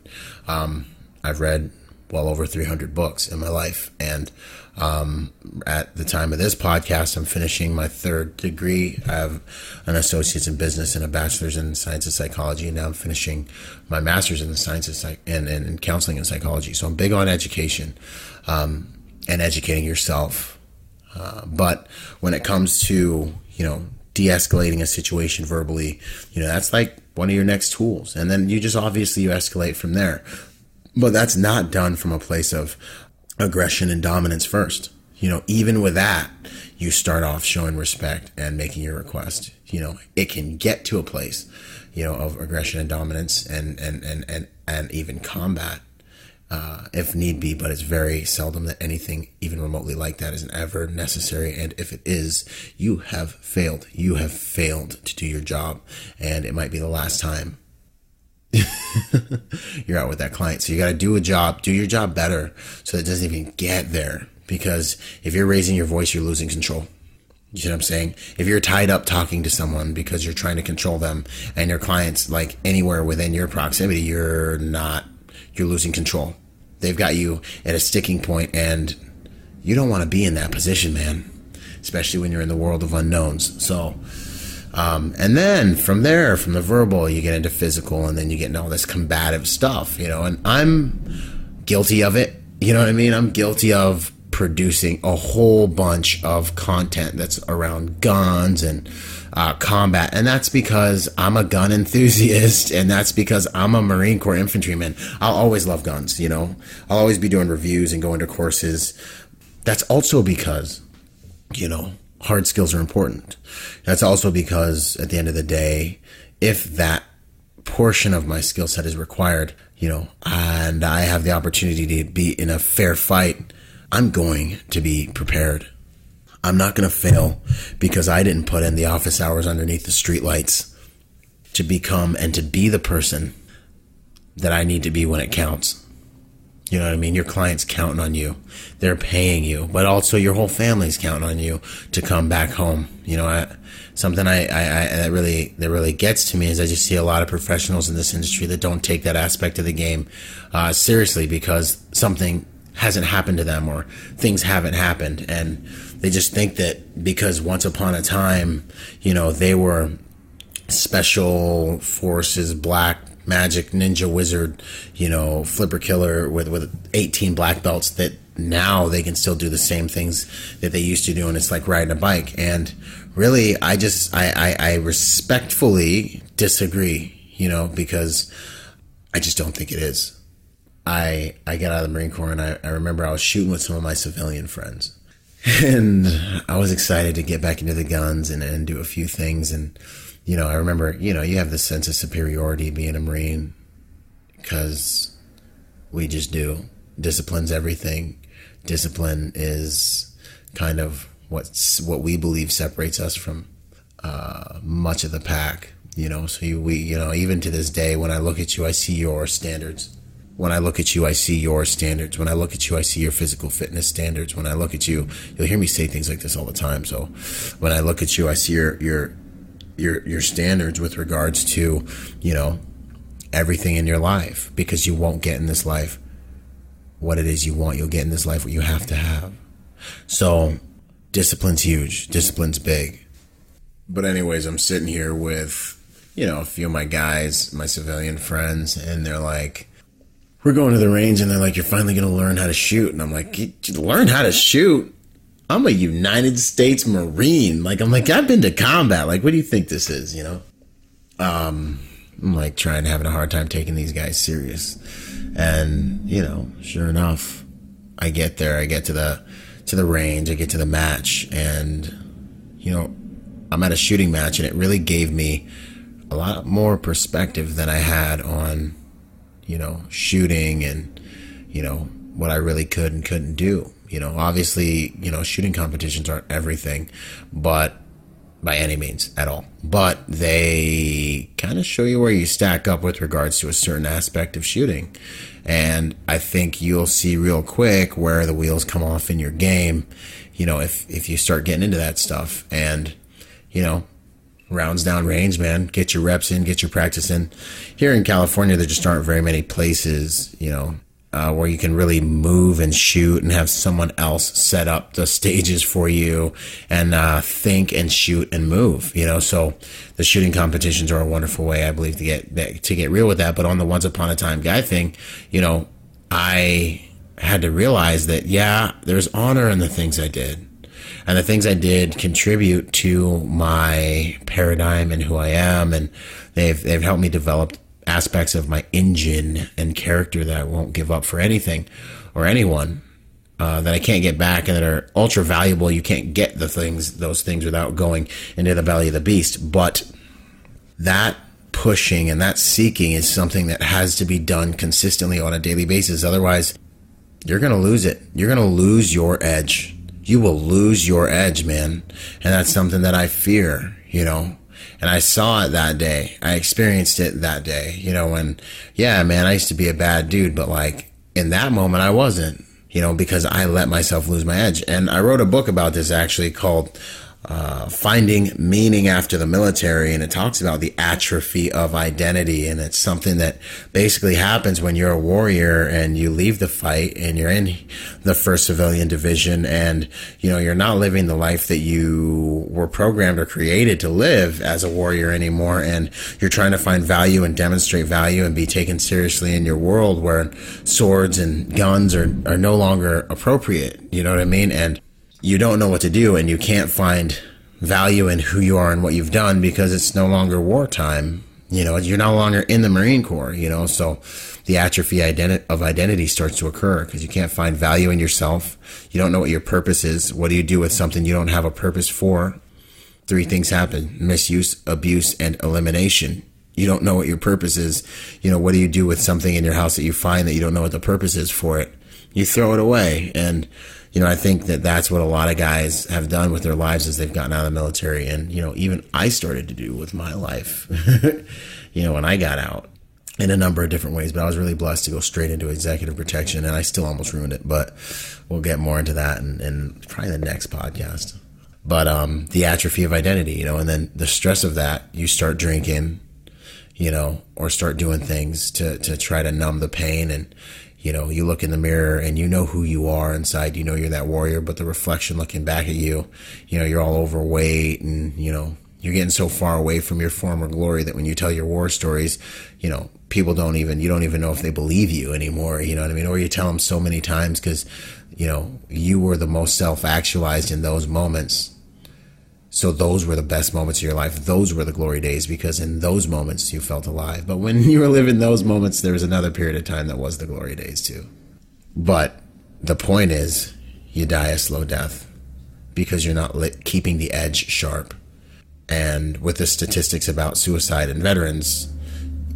Um, I've read well over 300 books in my life. And um, at the time of this podcast, I'm finishing my third degree. I have an associate's in business and a bachelor's in science and psychology. And now I'm finishing my master's in the science of psych- and, and, and counseling and psychology. So I'm big on education um, and educating yourself. Uh, but when it comes to, you know, de-escalating a situation verbally, you know, that's like one of your next tools. And then you just obviously you escalate from there. But that's not done from a place of aggression and dominance first. You know, even with that, you start off showing respect and making your request. You know, it can get to a place, you know, of aggression and dominance and and and and, and even combat. Uh, if need be, but it's very seldom that anything even remotely like that is ever necessary. And if it is, you have failed. You have failed to do your job, and it might be the last time you're out with that client. So you got to do a job, do your job better so it doesn't even get there. Because if you're raising your voice, you're losing control. You know what I'm saying? If you're tied up talking to someone because you're trying to control them and your client's like anywhere within your proximity, you're not, you're losing control. They've got you at a sticking point and you don't want to be in that position, man, especially when you're in the world of unknowns. So, um, and then from there, from the verbal, you get into physical, and then you get into all this combative stuff, you know. And I'm guilty of it. You know what I mean? I'm guilty of producing a whole bunch of content that's around guns and uh, combat. And that's because I'm a gun enthusiast and that's because I'm a Marine Corps infantryman. I'll always love guns, you know, I'll always be doing reviews and going to courses. That's also because, you know, hard skills are important. That's also because at the end of the day, if that portion of my skill set is required, you know, and I have the opportunity to be in a fair fight, I'm going to be prepared. I'm not going to fail because I didn't put in the office hours underneath the streetlights to become and to be the person that I need to be when it counts. You know what I mean? Your client's counting on you. They're paying you, but also your whole family's counting on you to come back home. You know, I, something I, I, I, that really that really gets to me is I just see a lot of professionals in this industry that don't take that aspect of the game uh, seriously because something hasn't happened to them or things haven't happened, and they just think that because once upon a time, you know, they were special forces black magic ninja wizard, you know, flipper killer with with 18 black belts that now they can still do the same things that they used to do and it's like riding a bike and really I just I, I, I respectfully disagree, you know, because I just don't think it is. I I got out of the Marine Corps and I, I remember I was shooting with some of my civilian friends. And I was excited to get back into the guns and, and do a few things and you know, I remember, you know, you have this sense of superiority being a Marine because we just do. Discipline's everything. Discipline is kind of what's what we believe separates us from uh, much of the pack. You know, so you, we, you know, even to this day, when I look at you, I see your standards. When I look at you, I see your standards. When I look at you, I see your physical fitness standards. When I look at you, you'll hear me say things like this all the time. So, when I look at you, I see your your your your standards with regards to you know everything in your life because you won't get in this life what it is you want. You'll get in this life what you have to have. So discipline's huge. Discipline's big. But anyways i'm sitting here with you know a few of my guys my civilian friends and they're like we're going to the range and they're like you're finally going to learn how to shoot. And i'm like learn how to shoot I'm a United States Marine. Like, I'm like, I've been to combat. Like, what do you think this is, you know? Um, I'm like trying having a hard time taking these guys serious. And, you know, sure enough, I get there, I get to the, to the range, I get to the match and, you know, I'm at a shooting match and it really gave me a lot more perspective than I had on, you know, shooting and, you know, what I really could and couldn't do. You know, obviously, you know, shooting competitions aren't everything, but by any means at all. But they kind of show you where you stack up with regards to a certain aspect of shooting. And I think you'll see real quick where the wheels come off in your game, you know, if, if you start getting into that stuff. And, you know, rounds down range, man, get your reps in, get your practice in. Here in California, there just aren't very many places, you know, uh, where you can really move and shoot and have someone else set up the stages for you and uh, think and shoot and move. You know, so the shooting competitions are a wonderful way, I believe, to get to get real with that. But on the Once Upon a Time guy thing, you know, I had to realize that yeah, there's honor in the things I did. And the things I did contribute to my paradigm and who I am, and they've they've helped me develop aspects of my engine and character that I won't give up for anything or anyone uh, that I can't get back and that are ultra valuable. You can't get the things, those things, without going into the belly of the beast. But that pushing and that seeking is something that has to be done consistently on a daily basis. Otherwise, you're going to lose it. You're going to lose your edge. You will lose your edge, man. And that's something that I fear, you know. And I saw it that day. I experienced it that day. You know, when, yeah, man, I used to be a bad dude, but like in that moment, I wasn't, you know, because I let myself lose my edge. And I wrote a book about this actually called uh, finding meaning after the military, and it talks about the atrophy of identity, and it's something that basically happens when you're a warrior and you leave the fight and you're in the first civilian division, and you know you're not living the life that you were programmed or created to live as a warrior anymore, and you're trying to find value and demonstrate value and be taken seriously in your world where swords and guns are are no longer appropriate. You know what I mean? And you don't know what to do and you can't find value in who you are and what you've done because it's no longer wartime. You know, you're no longer in the Marine Corps, you know, so the atrophy of identity starts to occur because you can't find value in yourself. You don't know what your purpose is. What do you do with something you don't have a purpose for? Three things happen misuse, abuse, and elimination. You don't know what your purpose is. You know, what do you do with something in your house that you find that you don't know what the purpose is for it? You throw it away. And you know, I think that that's what a lot of guys have done with their lives as they've gotten out of the military. And, you know, even I started to do with my life, you know, when I got out in a number of different ways. But I was really blessed to go straight into executive protection and I still almost ruined it. But we'll get more into that in, in probably the next podcast. But um, the atrophy of identity, you know, and then the stress of that, you start drinking, you know, or start doing things to, to try to numb the pain. And, you know, you look in the mirror and you know who you are inside. You know you're that warrior, but the reflection looking back at you, you know, you're all overweight and, you know, you're getting so far away from your former glory that when you tell your war stories, you know, people don't even, you don't even know if they believe you anymore. You know what I mean? Or you tell them so many times because, you know, you were the most self actualized in those moments so those were the best moments of your life. Those were the glory days because in those moments you felt alive. But when you were living those moments, there was another period of time that was the glory days too. But the point is, you die a slow death because you're not lit, keeping the edge sharp. And with the statistics about suicide and veterans,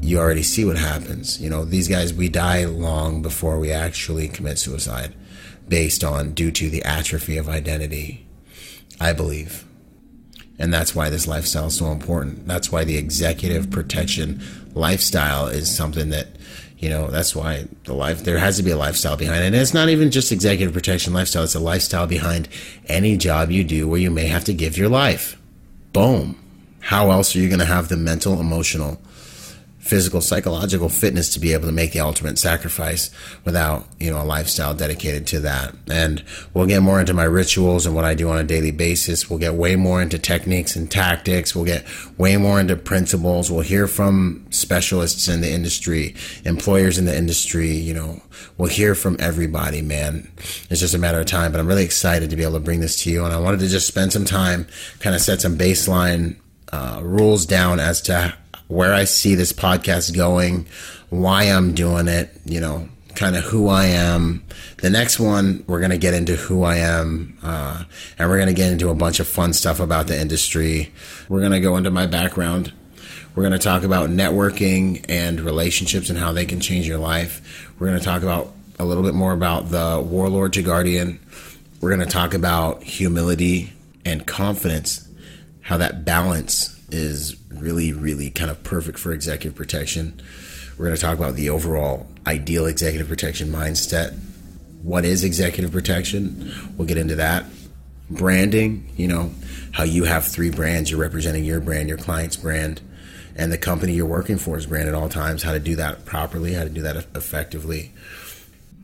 you already see what happens. You know, these guys, we die long before we actually commit suicide based on due to the atrophy of identity, I believe. And that's why this lifestyle is so important. That's why the executive protection lifestyle is something that, you know, that's why the life, there has to be a lifestyle behind it. And it's not even just executive protection lifestyle, it's a lifestyle behind any job you do where you may have to give your life. Boom. How else are you going to have the mental, emotional, physical, psychological fitness to be able to make the ultimate sacrifice without, you know, a lifestyle dedicated to that. And we'll get more into my rituals and what I do on a daily basis. We'll get way more into techniques and tactics. We'll get way more into principles. We'll hear from specialists in the industry, employers in the industry, you know, we'll hear from everybody, man. It's just a matter of time, but I'm really excited to be able to bring this to you. And I wanted to just spend some time, kind of set some baseline uh, rules down as to where I see this podcast going, why I'm doing it, you know, kind of who I am. The next one, we're going to get into who I am, uh, and we're going to get into a bunch of fun stuff about the industry. We're going to go into my background. We're going to talk about networking and relationships and how they can change your life. We're going to talk about a little bit more about the warlord to guardian. We're going to talk about humility and confidence, how that balance is really, really kind of perfect for executive protection. We're going to talk about the overall ideal executive protection mindset. What is executive protection? We'll get into that. Branding, you know, how you have three brands. You're representing your brand, your client's brand, and the company you're working for is brand at all times. How to do that properly, how to do that effectively.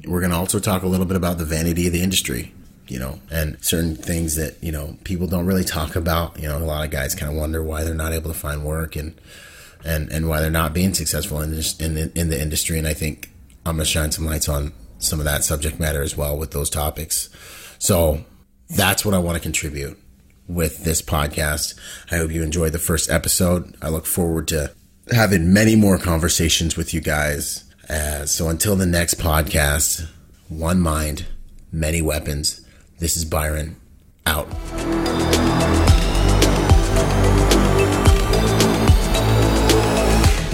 we're going to also talk a little bit about the vanity of the industry, you know, and certain things that, you know, people don't really talk about. You know, a lot of guys kind of wonder why they're not able to find work and, and, and why they're not being successful in, this, in, the, in the industry. And I think I'm going to shine some lights on some of that subject matter as well with those topics. So that's what I want to contribute with this podcast. I hope you enjoyed the first episode. I look forward to having many more conversations with you guys. Uh, so until the next podcast, one mind, many weapons. This is Byron out.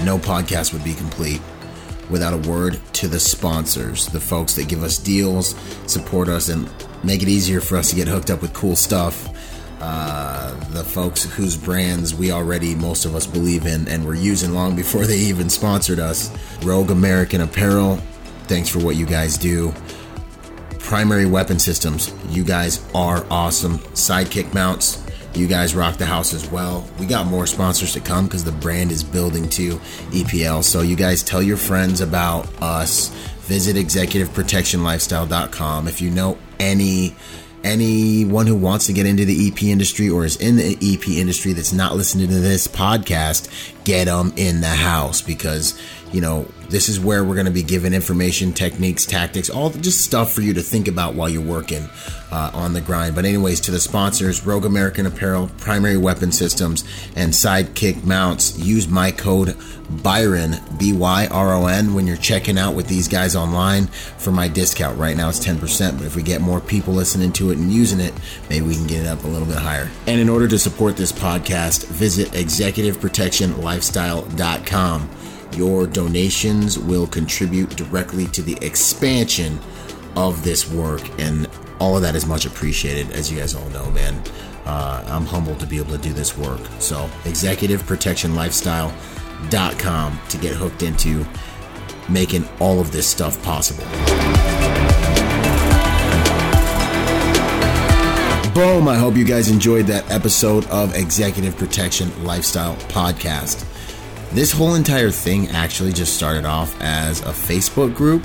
No podcast would be complete without a word to the sponsors, the folks that give us deals, support us, and make it easier for us to get hooked up with cool stuff. Uh, the folks whose brands we already, most of us, believe in and were using long before they even sponsored us. Rogue American Apparel, thanks for what you guys do. Primary Weapon Systems, you guys are awesome. Sidekick Mounts, you guys rock the house as well. We got more sponsors to come because the brand is building to EPL. So you guys tell your friends about us. Visit executiveprotectionlifestyle.com. If you know any anyone who wants to get into the EP industry or is in the EP industry that's not listening to this podcast, get them in the house because, you know, this is where we're going to be giving information, techniques, tactics, all just stuff for you to think about while you're working uh, on the grind. But, anyways, to the sponsors Rogue American Apparel, Primary Weapon Systems, and Sidekick Mounts, use my code Byron, B Y R O N, when you're checking out with these guys online for my discount. Right now it's 10%, but if we get more people listening to it and using it, maybe we can get it up a little bit higher. And in order to support this podcast, visit executiveprotectionlifestyle.com. Your donations will contribute directly to the expansion of this work, and all of that is much appreciated, as you guys all know, man. Uh, I'm humbled to be able to do this work. So, executiveprotectionlifestyle.com to get hooked into making all of this stuff possible. Boom! I hope you guys enjoyed that episode of Executive Protection Lifestyle Podcast. This whole entire thing actually just started off as a Facebook group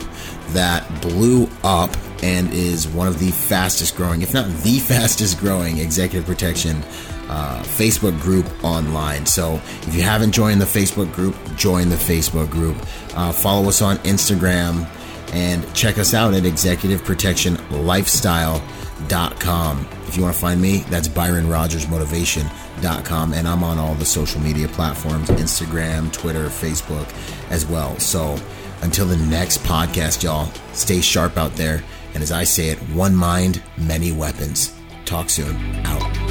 that blew up and is one of the fastest growing, if not the fastest growing, executive protection uh, Facebook group online. So if you haven't joined the Facebook group, join the Facebook group. Uh, follow us on Instagram and check us out at executiveprotectionlifestyle.com. If you want to find me, that's Byron Rogers Motivation com, and I'm on all the social media platforms Instagram, Twitter, Facebook as well. So until the next podcast, y'all, stay sharp out there. And as I say it, one mind, many weapons. Talk soon. Out.